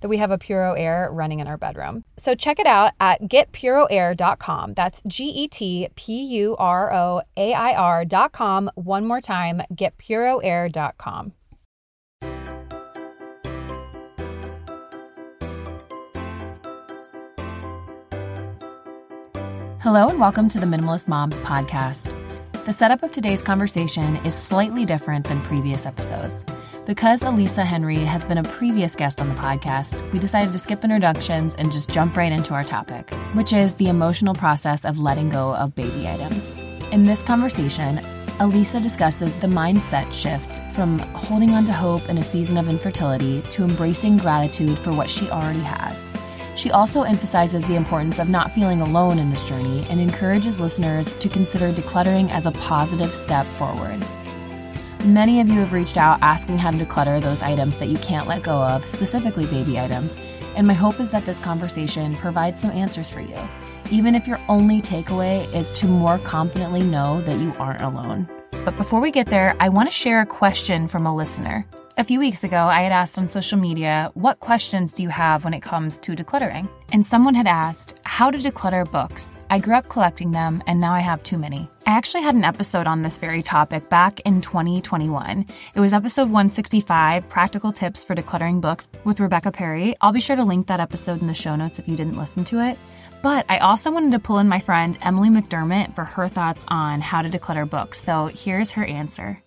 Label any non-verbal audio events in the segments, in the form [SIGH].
that we have a Puro Air running in our bedroom. So check it out at getpuroair.com. That's G E T P U R O A I R.com. One more time, getpuroair.com. Hello, and welcome to the Minimalist Moms podcast. The setup of today's conversation is slightly different than previous episodes. Because Alissa Henry has been a previous guest on the podcast, we decided to skip introductions and just jump right into our topic, which is the emotional process of letting go of baby items. In this conversation, Alissa discusses the mindset shift from holding on to hope in a season of infertility to embracing gratitude for what she already has. She also emphasizes the importance of not feeling alone in this journey and encourages listeners to consider decluttering as a positive step forward. Many of you have reached out asking how to declutter those items that you can't let go of, specifically baby items, and my hope is that this conversation provides some answers for you, even if your only takeaway is to more confidently know that you aren't alone. But before we get there, I want to share a question from a listener. A few weeks ago, I had asked on social media, What questions do you have when it comes to decluttering? And someone had asked, How to declutter books. I grew up collecting them, and now I have too many. I actually had an episode on this very topic back in 2021. It was episode 165 Practical Tips for Decluttering Books with Rebecca Perry. I'll be sure to link that episode in the show notes if you didn't listen to it. But I also wanted to pull in my friend Emily McDermott for her thoughts on how to declutter books. So here's her answer.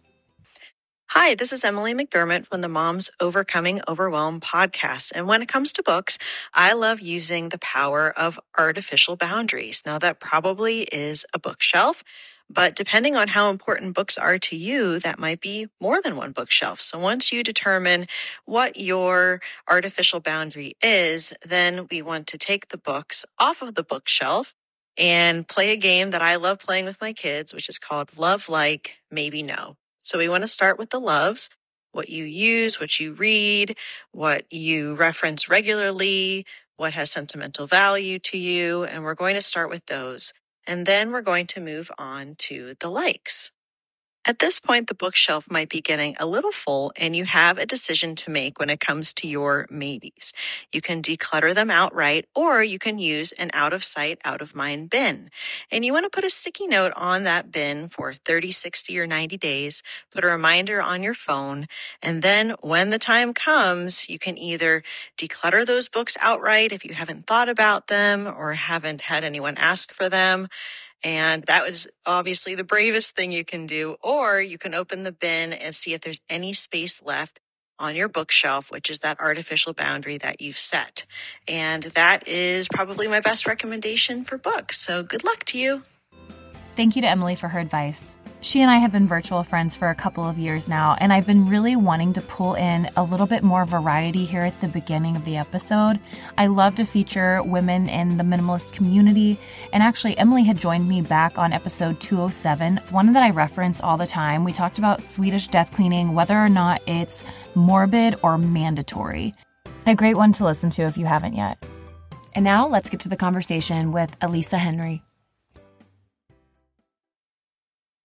Hi, this is Emily McDermott from the Moms Overcoming Overwhelm podcast. And when it comes to books, I love using the power of artificial boundaries. Now, that probably is a bookshelf, but depending on how important books are to you, that might be more than one bookshelf. So once you determine what your artificial boundary is, then we want to take the books off of the bookshelf and play a game that I love playing with my kids, which is called Love Like, Maybe No. So we want to start with the loves, what you use, what you read, what you reference regularly, what has sentimental value to you. And we're going to start with those. And then we're going to move on to the likes. At this point, the bookshelf might be getting a little full and you have a decision to make when it comes to your maybes. You can declutter them outright or you can use an out of sight, out of mind bin. And you want to put a sticky note on that bin for 30, 60 or 90 days. Put a reminder on your phone. And then when the time comes, you can either declutter those books outright if you haven't thought about them or haven't had anyone ask for them and that was obviously the bravest thing you can do. Or you can open the bin and see if there's any space left on your bookshelf, which is that artificial boundary that you've set. And that is probably my best recommendation for books. So good luck to you. Thank you to Emily for her advice. She and I have been virtual friends for a couple of years now, and I've been really wanting to pull in a little bit more variety here at the beginning of the episode. I love to feature women in the minimalist community, and actually, Emily had joined me back on episode 207. It's one that I reference all the time. We talked about Swedish death cleaning, whether or not it's morbid or mandatory. A great one to listen to if you haven't yet. And now let's get to the conversation with Alissa Henry.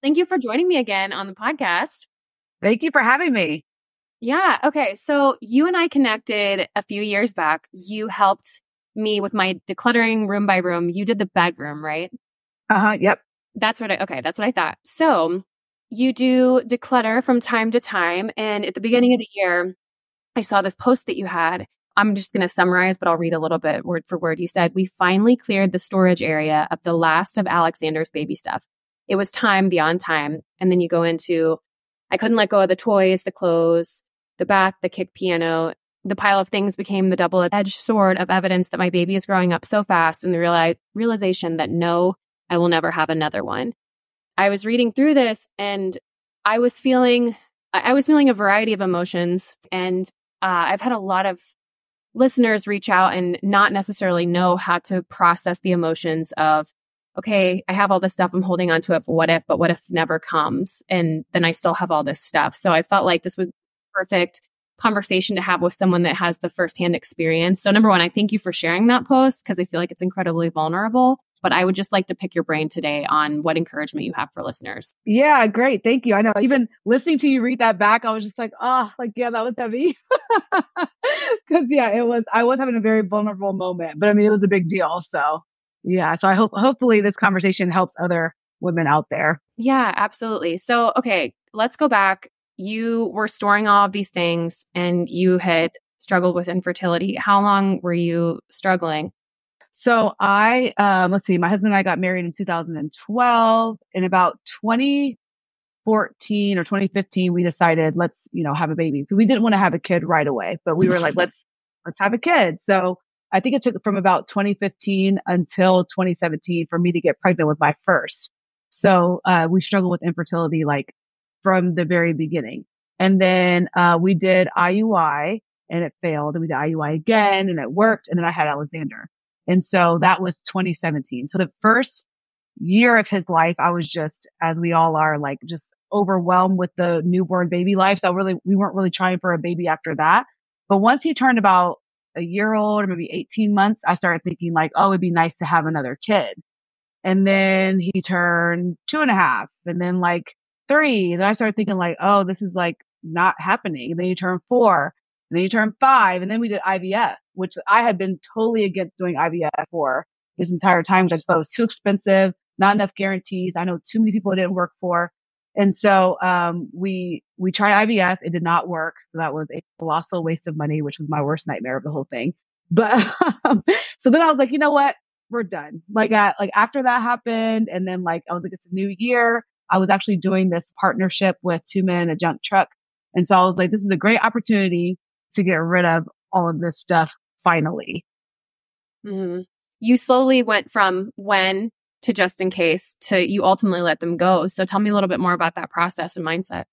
Thank you for joining me again on the podcast. Thank you for having me. Yeah. Okay. So you and I connected a few years back. You helped me with my decluttering room by room. You did the bedroom, right? Uh huh. Yep. That's what I, okay. That's what I thought. So you do declutter from time to time. And at the beginning of the year, I saw this post that you had I'm just going to summarize, but I'll read a little bit word for word. You said, We finally cleared the storage area of the last of Alexander's baby stuff. It was time beyond time. And then you go into, I couldn't let go of the toys, the clothes, the bath, the kick piano. The pile of things became the double edged sword of evidence that my baby is growing up so fast and the reali- realization that no, I will never have another one. I was reading through this and I was feeling I was feeling a variety of emotions and uh, I've had a lot of listeners reach out and not necessarily know how to process the emotions of okay i have all this stuff i'm holding on to it what if but what if never comes and then i still have all this stuff so i felt like this was perfect conversation to have with someone that has the firsthand experience so number one i thank you for sharing that post because i feel like it's incredibly vulnerable but I would just like to pick your brain today on what encouragement you have for listeners. Yeah, great. Thank you. I know even listening to you read that back, I was just like, oh, like, yeah, that was heavy. [LAUGHS] Cause yeah, it was, I was having a very vulnerable moment, but I mean, it was a big deal. So yeah. So I hope, hopefully this conversation helps other women out there. Yeah, absolutely. So, okay, let's go back. You were storing all of these things and you had struggled with infertility. How long were you struggling? So I, um, let's see, my husband and I got married in 2012. In about 2014 or 2015, we decided let's, you know, have a baby. We didn't want to have a kid right away, but we were like, [LAUGHS] let's, let's have a kid. So I think it took from about 2015 until 2017 for me to get pregnant with my first. So, uh, we struggled with infertility like from the very beginning. And then, uh, we did IUI and it failed and we did IUI again and it worked. And then I had Alexander. And so that was 2017. So the first year of his life, I was just, as we all are, like just overwhelmed with the newborn baby life. So really, we weren't really trying for a baby after that. But once he turned about a year old or maybe 18 months, I started thinking like, oh, it'd be nice to have another kid. And then he turned two and a half and then like three. Then I started thinking like, oh, this is like not happening. And then he turned four and then you turn five, and then we did IVF, which I had been totally against doing IVF for this entire time. I just thought it was too expensive, not enough guarantees. I know too many people it didn't work for. And so, um, we, we tried IVF. It did not work. So that was a colossal waste of money, which was my worst nightmare of the whole thing. But, um, [LAUGHS] so then I was like, you know what? We're done. Like, at, like after that happened, and then like, I was like, it's a new year. I was actually doing this partnership with two men in a junk truck. And so I was like, this is a great opportunity to get rid of all of this stuff finally. Mm-hmm. You slowly went from when to just in case to you ultimately let them go. So tell me a little bit more about that process and mindset.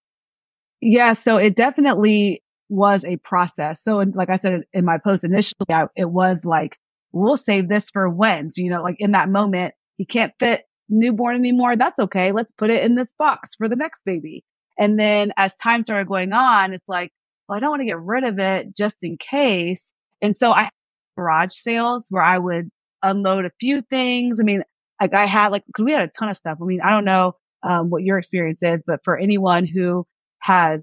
Yeah, so it definitely was a process. So, like I said in my post initially, I, it was like, we'll save this for when. So, you know, like in that moment, he can't fit newborn anymore. That's okay. Let's put it in this box for the next baby. And then as time started going on, it's like, well, I don't want to get rid of it just in case. And so I garage sales where I would unload a few things. I mean, like I had like, cause we had a ton of stuff. I mean, I don't know, um, what your experience is, but for anyone who has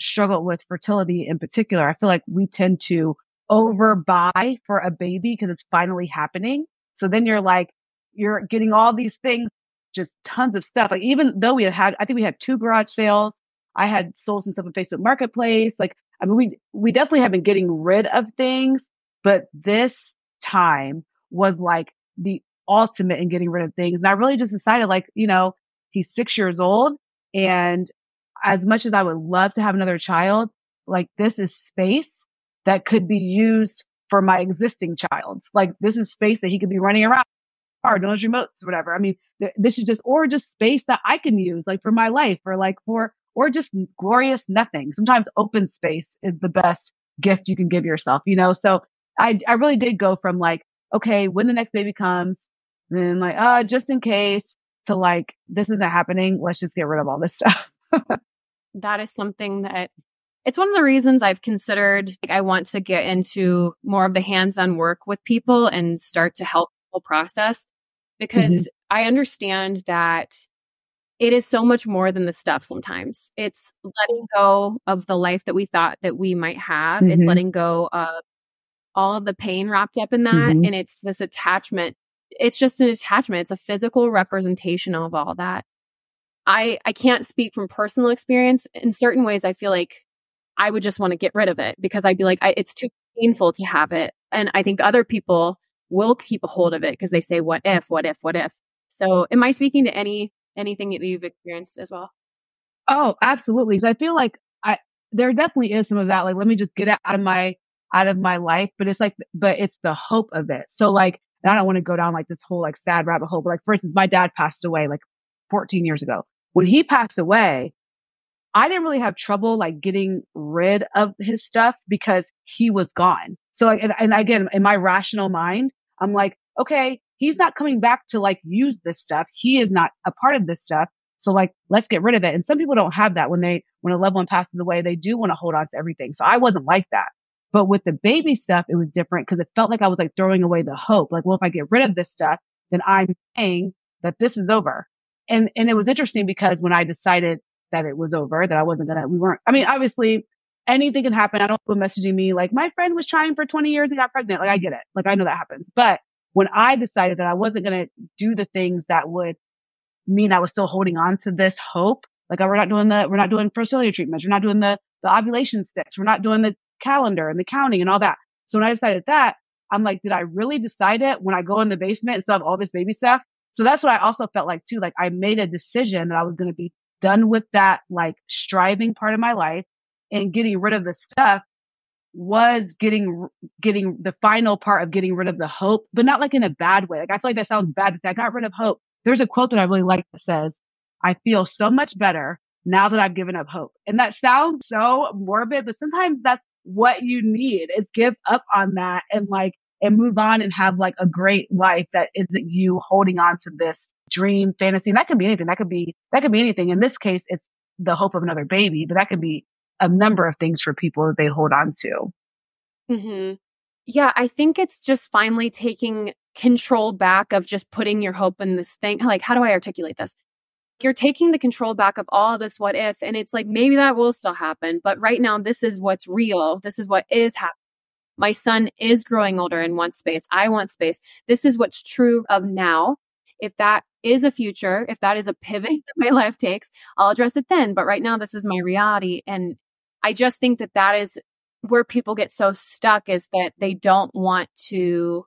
struggled with fertility in particular, I feel like we tend to overbuy for a baby because it's finally happening. So then you're like, you're getting all these things, just tons of stuff. Like even though we had had, I think we had two garage sales. I had sold some stuff on Facebook Marketplace. Like I mean, we, we definitely have been getting rid of things, but this time was like the ultimate in getting rid of things. And I really just decided like, you know, he's six years old and as much as I would love to have another child, like this is space that could be used for my existing child. Like this is space that he could be running around or those remotes, whatever. I mean, th- this is just, or just space that I can use like for my life or like for or just glorious nothing. Sometimes open space is the best gift you can give yourself, you know? So I, I really did go from like, okay, when the next baby comes, then like, uh, just in case to like, this isn't happening. Let's just get rid of all this stuff. [LAUGHS] that is something that it's one of the reasons I've considered like I want to get into more of the hands-on work with people and start to help people process because mm-hmm. I understand that it is so much more than the stuff sometimes. It's letting go of the life that we thought that we might have. Mm-hmm. It's letting go of all of the pain wrapped up in that. Mm-hmm. And it's this attachment. It's just an attachment. It's a physical representation of all that. I, I can't speak from personal experience. In certain ways, I feel like I would just want to get rid of it because I'd be like, I, it's too painful to have it. And I think other people will keep a hold of it because they say, what if, what if, what if? So am I speaking to any, anything that you've experienced as well? Oh, absolutely. I feel like I, there definitely is some of that. Like, let me just get it out of my, out of my life. But it's like, but it's the hope of it. So like, I don't want to go down like this whole like sad rabbit hole, but like, for instance, my dad passed away like 14 years ago. When he passed away, I didn't really have trouble like getting rid of his stuff because he was gone. So like, and, and again, in my rational mind, I'm like, okay, he's not coming back to like use this stuff. He is not a part of this stuff. So like, let's get rid of it. And some people don't have that when they, when a loved one passes away, they do want to hold on to everything. So I wasn't like that. But with the baby stuff, it was different because it felt like I was like throwing away the hope. Like, well, if I get rid of this stuff, then I'm saying that this is over. And, and it was interesting because when I decided that it was over, that I wasn't gonna, we weren't, I mean, obviously anything can happen. I don't people messaging me like, my friend was trying for 20 years and got pregnant. Like, I get it. Like, I know that happens. But when I decided that I wasn't going to do the things that would mean I was still holding on to this hope, like oh, we're not doing the, we're not doing fertility treatments. We're not doing the, the ovulation sticks. We're not doing the calendar and the counting and all that. So when I decided that, I'm like, did I really decide it when I go in the basement and still have all this baby stuff? So that's what I also felt like too. Like I made a decision that I was going to be done with that like striving part of my life and getting rid of the stuff was getting getting the final part of getting rid of the hope, but not like in a bad way. Like I feel like that sounds bad. But I got rid of hope. There's a quote that I really like that says, "I feel so much better now that I've given up hope." And that sounds so morbid, but sometimes that's what you need is give up on that and like and move on and have like a great life that isn't you holding on to this dream fantasy. And that could be anything. That could be, that could be anything. In this case, it's the hope of another baby, but that could be a number of things for people that they hold on to. Mm-hmm. Yeah. I think it's just finally taking control back of just putting your hope in this thing. Like, how do I articulate this? You're taking the control back of all this what if, and it's like maybe that will still happen, but right now, this is what's real. This is what is happening my son is growing older and wants space. I want space. This is what's true of now. If that is a future, if that is a pivot [LAUGHS] that my life takes, I'll address it then. But right now, this is my reality. And I just think that that is where people get so stuck is that they don't want to,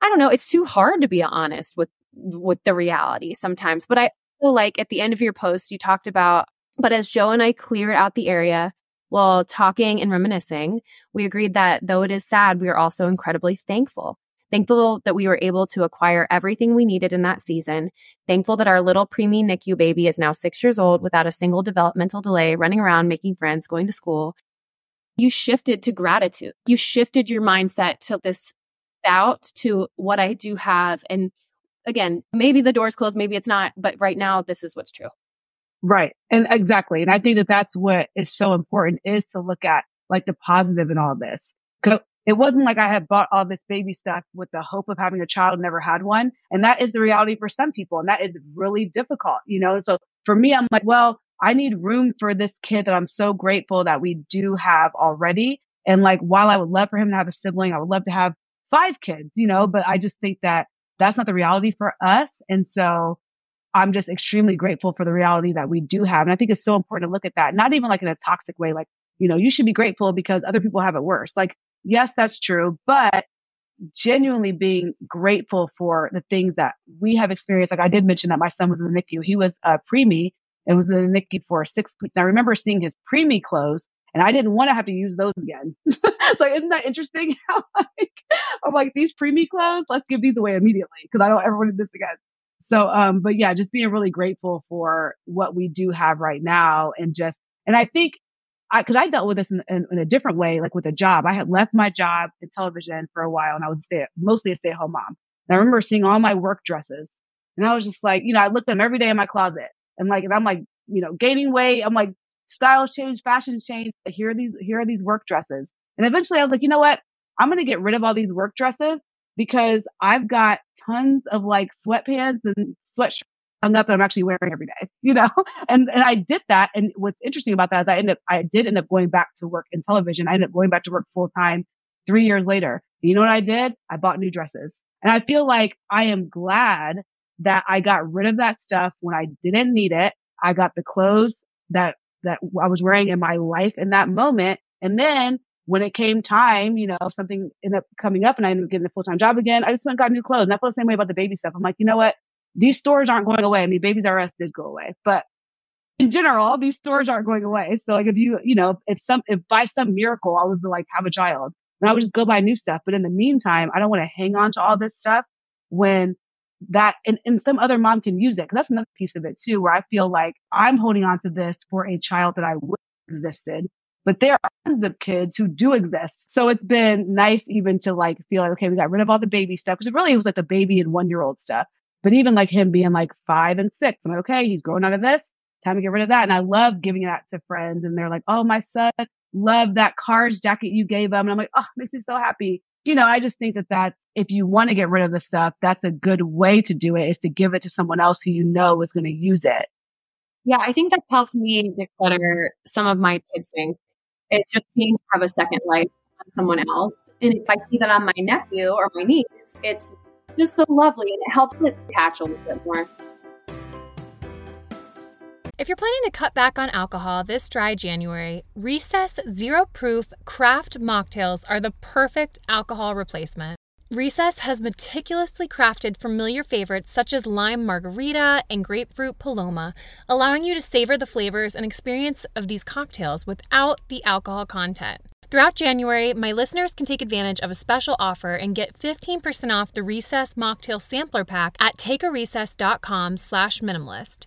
I don't know, it's too hard to be honest with, with the reality sometimes. But I feel like at the end of your post, you talked about, but as Joe and I cleared out the area, while talking and reminiscing, we agreed that though it is sad, we are also incredibly thankful. Thankful that we were able to acquire everything we needed in that season. Thankful that our little preemie NICU baby is now six years old without a single developmental delay, running around, making friends, going to school. You shifted to gratitude. You shifted your mindset to this doubt to what I do have. And again, maybe the door's closed, maybe it's not, but right now, this is what's true. Right. And exactly. And I think that that's what is so important is to look at like the positive in all this. Cause it wasn't like I had bought all this baby stuff with the hope of having a child, never had one. And that is the reality for some people. And that is really difficult, you know? So for me, I'm like, well, I need room for this kid that I'm so grateful that we do have already. And like, while I would love for him to have a sibling, I would love to have five kids, you know, but I just think that that's not the reality for us. And so I'm just extremely grateful for the reality that we do have. And I think it's so important to look at that, not even like in a toxic way, like, you know, you should be grateful because other people have it worse. Like, yes, that's true, but genuinely being grateful for the things that we have experienced. Like I did mention that my son was in the NICU. He was a preemie and was in the NICU for six weeks. And I remember seeing his preemie clothes and I didn't want to have to use those again. [LAUGHS] it's like, isn't that interesting? [LAUGHS] Like, I'm like, these preemie clothes, let's give these away immediately because I don't ever want to do this again. So, um, but yeah, just being really grateful for what we do have right now and just, and I think I, cause I dealt with this in, in, in, a different way, like with a job. I had left my job in television for a while and I was stay, mostly a stay at home mom. And I remember seeing all my work dresses and I was just like, you know, I looked at them every day in my closet and like, and I'm like, you know, gaining weight. I'm like, styles change, fashion change. Here are these, here are these work dresses. And eventually I was like, you know what? I'm going to get rid of all these work dresses because I've got tons of like sweatpants and sweatshirts hung up that I'm actually wearing every day, [LAUGHS] you know? And, and I did that. And what's interesting about that is I ended up, I did end up going back to work in television. I ended up going back to work full time three years later. You know what I did? I bought new dresses and I feel like I am glad that I got rid of that stuff when I didn't need it. I got the clothes that, that I was wearing in my life in that moment. And then when it came time, you know, something ended up coming up and I ended up getting a full time job again, I just went and got new clothes. And I feel the same way about the baby stuff. I'm like, you know what? These stores aren't going away. I mean, Babies R Us did go away, but in general, these stores aren't going away. So like if you, you know, if some, if by some miracle I was to like have a child, and I would just go buy new stuff. But in the meantime, I don't want to hang on to all this stuff when that and, and some other mom can use it. Cause that's another piece of it too, where I feel like I'm holding on to this for a child that I would existed. But there are tons of kids who do exist. So it's been nice even to like feel like, okay, we got rid of all the baby stuff. Cause it really was like the baby and one year old stuff. But even like him being like five and six, I'm like, okay, he's growing out of this time to get rid of that. And I love giving that to friends and they're like, Oh, my son loved that Cars jacket you gave him. And I'm like, Oh, makes me so happy. You know, I just think that that's, if you want to get rid of the stuff, that's a good way to do it is to give it to someone else who you know is going to use it. Yeah, I think that helps me declutter some of my kids' things. It's just seeing have a second life on someone else. And if I see that on my nephew or my niece, it's just so lovely and it helps it attach a little bit more. If you're planning to cut back on alcohol this dry January, Recess Zero Proof Craft Mocktails are the perfect alcohol replacement. Recess has meticulously crafted familiar favorites such as lime margarita and grapefruit paloma, allowing you to savor the flavors and experience of these cocktails without the alcohol content. Throughout January, my listeners can take advantage of a special offer and get 15% off the Recess Mocktail Sampler Pack at takearecess.com slash minimalist.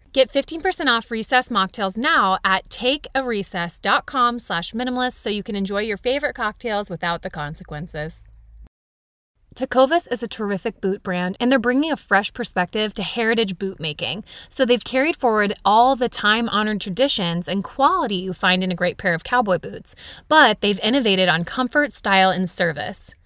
Get 15% off Recess mocktails now at takearecess.com slash minimalist so you can enjoy your favorite cocktails without the consequences. Tecovas is a terrific boot brand, and they're bringing a fresh perspective to heritage boot making. So they've carried forward all the time honored traditions and quality you find in a great pair of cowboy boots, but they've innovated on comfort, style, and service.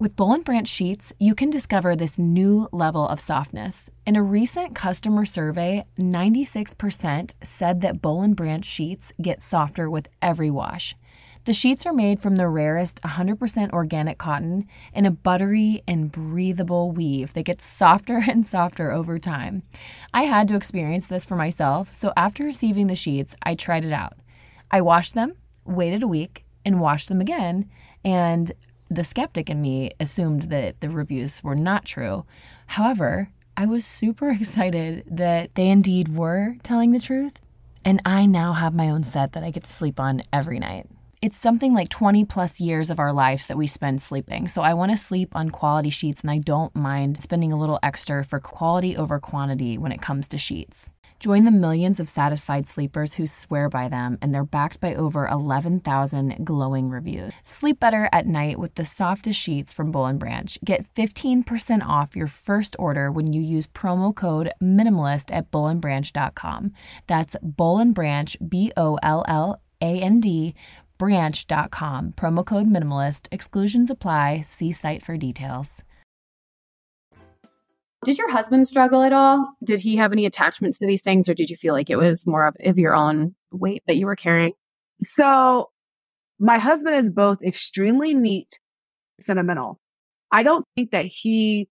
With Boll and Branch sheets, you can discover this new level of softness. In a recent customer survey, 96% said that Boll and Branch sheets get softer with every wash. The sheets are made from the rarest 100% organic cotton in a buttery and breathable weave that gets softer [LAUGHS] and softer over time. I had to experience this for myself, so after receiving the sheets, I tried it out. I washed them, waited a week, and washed them again, and the skeptic in me assumed that the reviews were not true. However, I was super [LAUGHS] excited that they indeed were telling the truth, and I now have my own set that I get to sleep on every night. It's something like 20 plus years of our lives that we spend sleeping. So I want to sleep on quality sheets, and I don't mind spending a little extra for quality over quantity when it comes to sheets. Join the millions of satisfied sleepers who swear by them, and they're backed by over 11,000 glowing reviews. Sleep better at night with the softest sheets from Boll & Branch. Get 15% off your first order when you use promo code MINIMALIST at bollandbranch.com. That's Boll & Branch, B O L L A N D, branch.com. Promo code MINIMALIST. Exclusions apply. See site for details. Did your husband struggle at all? Did he have any attachments to these things, or did you feel like it was more of, your own weight that you were carrying? So, my husband is both extremely neat, sentimental. I don't think that he,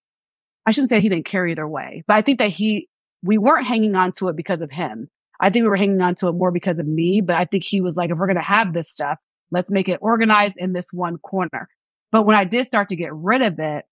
I shouldn't say he didn't care either way, but I think that he, we weren't hanging on to it because of him. I think we were hanging on to it more because of me, but I think he was like, if we're going to have this stuff, let's make it organized in this one corner. But when I did start to get rid of it,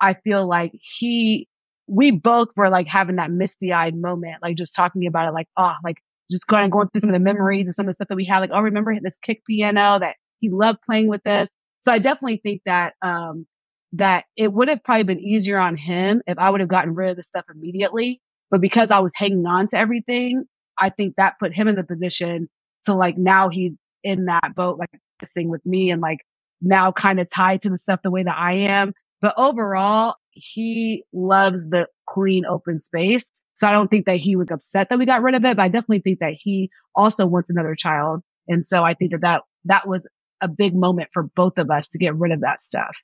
I feel like he we both were like having that misty eyed moment, like just talking about it, like, oh, like just going, going through some of the memories and some of the stuff that we had, like, oh, remember this kick piano that he loved playing with us. So I definitely think that, um, that it would have probably been easier on him if I would have gotten rid of the stuff immediately. But because I was hanging on to everything, I think that put him in the position to like now he's in that boat, like sing with me and like now kind of tied to the stuff the way that I am. But overall, he loves the clean open space. So I don't think that he was upset that we got rid of it, but I definitely think that he also wants another child. And so I think that that, that was a big moment for both of us to get rid of that stuff.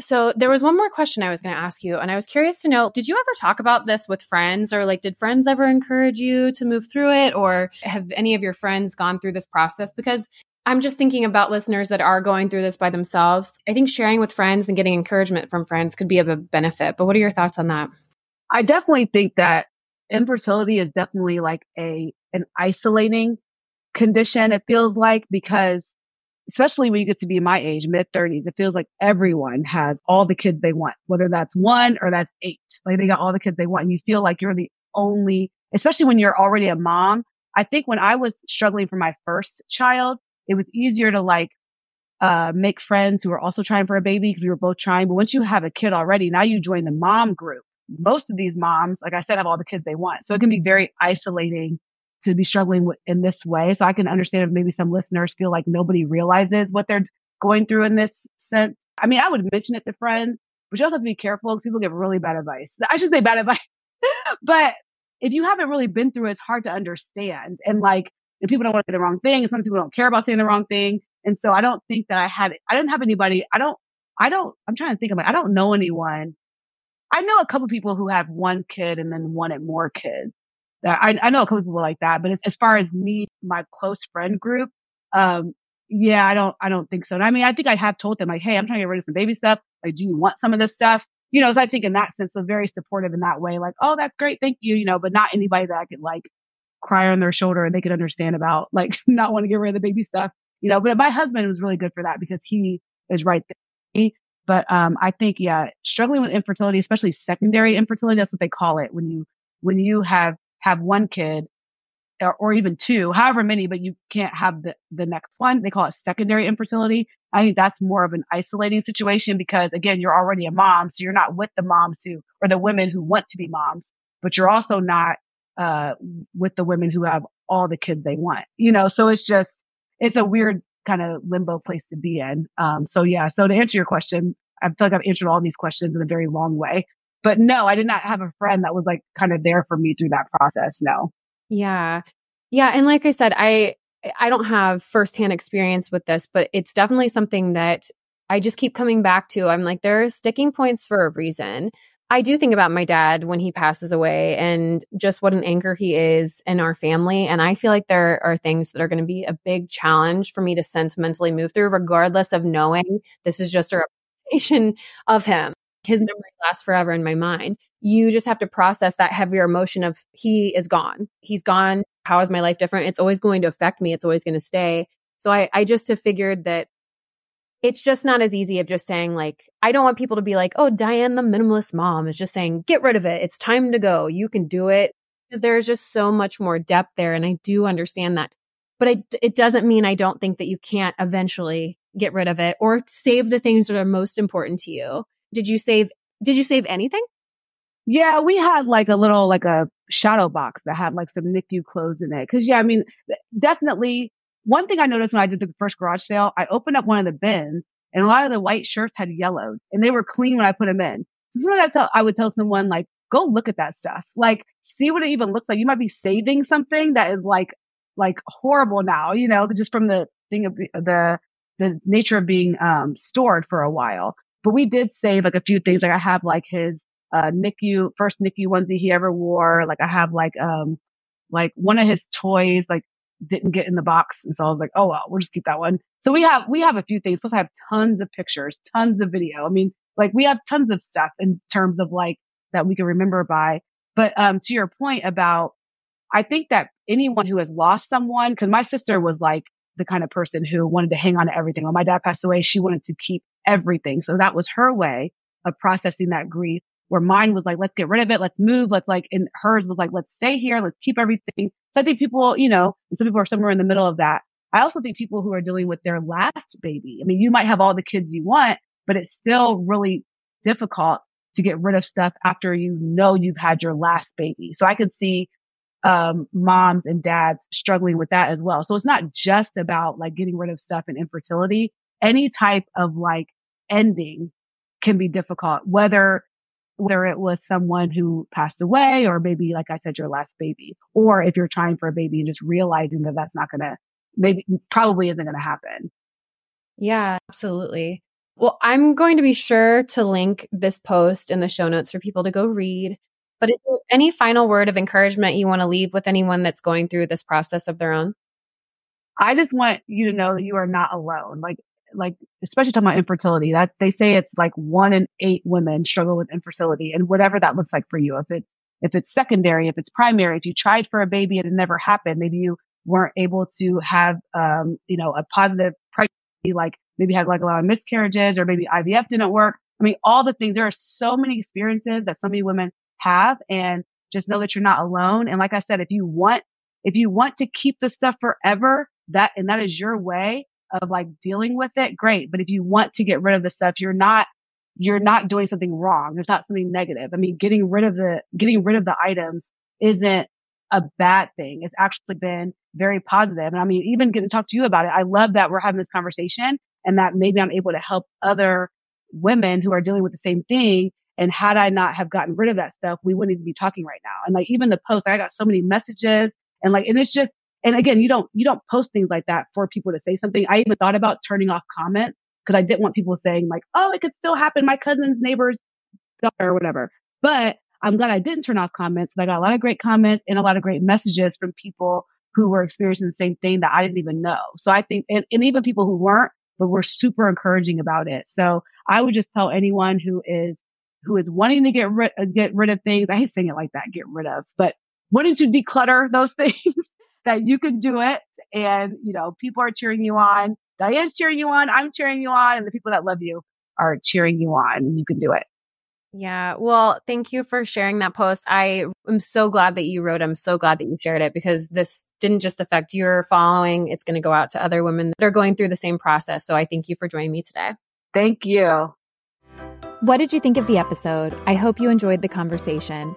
So there was one more question I was going to ask you, and I was curious to know: Did you ever talk about this with friends, or like, did friends ever encourage you to move through it, or have any of your friends gone through this process? Because I'm just thinking about listeners that are going through this by themselves. I think sharing with friends and getting encouragement from friends could be of a benefit. But what are your thoughts on that? I definitely think that infertility is definitely like a an isolating condition. It feels like because especially when you get to be my age, mid 30s, it feels like everyone has all the kids they want, whether that's one or that's eight. Like they got all the kids they want and you feel like you're the only, especially when you're already a mom. I think when I was struggling for my first child, it was easier to like uh, make friends who were also trying for a baby because we were both trying. But once you have a kid already, now you join the mom group. Most of these moms, like I said, have all the kids they want. So it can be very isolating to be struggling with, in this way. So I can understand if maybe some listeners feel like nobody realizes what they're going through in this sense. I mean, I would mention it to friends, but you also have to be careful because people give really bad advice. I should say bad advice, [LAUGHS] but if you haven't really been through it, it's hard to understand. And like, and people don't want to say the wrong thing. And some people don't care about saying the wrong thing. And so I don't think that I had, I didn't have anybody. I don't, I don't, I'm trying to think of it. I don't know anyone. I know a couple people who have one kid and then wanted more kids. I, I know a couple people like that, but as, as far as me, my close friend group, um, yeah, I don't, I don't think so. And I mean, I think I have told them like, Hey, I'm trying to get rid of some baby stuff. Like, do you want some of this stuff? You know, so I think in that sense, they're very supportive in that way. Like, oh, that's great. Thank you. You know, but not anybody that I could like cry on their shoulder and they could understand about like [LAUGHS] not want to get rid of the baby stuff, you know, but my husband was really good for that because he is right there. But, um, I think, yeah, struggling with infertility, especially secondary infertility, that's what they call it when you, when you have, have one kid or, or even two, however many, but you can't have the, the next one. They call it secondary infertility. I think that's more of an isolating situation because again, you're already a mom. So you're not with the moms who, or the women who want to be moms, but you're also not uh, with the women who have all the kids they want, you know, so it's just, it's a weird kind of limbo place to be in. Um, so yeah, so to answer your question, I feel like I've answered all these questions in a very long way, but no, I did not have a friend that was like kind of there for me through that process. No. Yeah. Yeah. And like I said, I, I don't have firsthand experience with this, but it's definitely something that I just keep coming back to. I'm like, there are sticking points for a reason. I do think about my dad when he passes away and just what an anchor he is in our family. And I feel like there are things that are going to be a big challenge for me to sentimentally move through, regardless of knowing this is just a representation of him. His memory lasts forever in my mind. You just have to process that heavier emotion of he is gone. He's gone. How is my life different? It's always going to affect me. It's always going to stay. So I, I just have figured that it's just not as easy of just saying like i don't want people to be like oh diane the minimalist mom is just saying get rid of it. It's time to go. You can do it. Because there's just so much more depth there and i do understand that. But it, it doesn't mean i don't think that you can't eventually get rid of it or save the things that are most important to you. Did you save did you save anything? Yeah, we had like a little like a shadow box that had like some NICU clothes in it. Cause yeah, I mean, definitely one thing I noticed when I did the first garage sale, I opened up one of the bins and a lot of the white shirts had yellowed and they were clean when I put them in. So sometimes I, I would tell someone like, go look at that stuff. Like see what it even looks like. You might be saving something that is like, like horrible now, you know, just from the thing of the, the nature of being, um, stored for a while. But we did save like a few things. Like I have like his, uh, NICU, first NICU onesie he ever wore. Like I have like, um, like one of his toys, like didn't get in the box. And so I was like, oh, well, we'll just keep that one. So we have, we have a few things. Plus I have tons of pictures, tons of video. I mean, like we have tons of stuff in terms of like that we can remember by. But, um, to your point about, I think that anyone who has lost someone, cause my sister was like the kind of person who wanted to hang on to everything. When my dad passed away, she wanted to keep everything. So that was her way of processing that grief where mine was like, let's get rid of it. Let's move. Let's like, and hers was like, let's stay here. Let's keep everything. So I think people, you know, some people are somewhere in the middle of that. I also think people who are dealing with their last baby. I mean, you might have all the kids you want, but it's still really difficult to get rid of stuff after you know you've had your last baby. So I can see um, moms and dads struggling with that as well. So it's not just about like getting rid of stuff and infertility. Any type of like ending can be difficult, whether whether it was someone who passed away or maybe, like I said, your last baby, or if you're trying for a baby and just realizing that that's not going to, maybe probably isn't going to happen. Yeah, absolutely. Well, I'm going to be sure to link this post in the show notes for people to go read. But any final word of encouragement you want to leave with anyone that's going through this process of their own? I just want you to know that you are not alone. Like like especially talking about infertility that they say it's like one in eight women struggle with infertility and whatever that looks like for you. If it's if it's secondary if it's primary if you tried for a baby and it never happened maybe you weren't able to have um you know a positive pregnancy like maybe had like a lot of miscarriages or maybe IVF didn't work. I mean all the things there are so many experiences that so many women have and just know that you're not alone. And like I said if you want if you want to keep the stuff forever that and that is your way of like dealing with it, great. But if you want to get rid of the stuff, you're not, you're not doing something wrong. There's not something negative. I mean, getting rid of the, getting rid of the items isn't a bad thing. It's actually been very positive. And I mean, even getting to talk to you about it, I love that we're having this conversation and that maybe I'm able to help other women who are dealing with the same thing. And had I not have gotten rid of that stuff, we wouldn't even be talking right now. And like even the post, I got so many messages and like, and it's just, and again, you don't, you don't post things like that for people to say something. I even thought about turning off comments because I didn't want people saying like, oh, it could still happen. My cousin's neighbor's daughter or whatever. But I'm glad I didn't turn off comments. I got a lot of great comments and a lot of great messages from people who were experiencing the same thing that I didn't even know. So I think, and, and even people who weren't, but were super encouraging about it. So I would just tell anyone who is, who is wanting to get rid, uh, get rid of things. I hate saying it like that, get rid of, but wanting to declutter those [LAUGHS] things that you can do it. And, you know, people are cheering you on. Diane's cheering you on. I'm cheering you on. And the people that love you are cheering you on and you can do it. Yeah. Well, thank you for sharing that post. I am so glad that you wrote. I'm so glad that you shared it because this didn't just affect your following. It's going to go out to other women that are going through the same process. So I thank you for joining me today. Thank you. What did you think of the episode? I hope you enjoyed the conversation.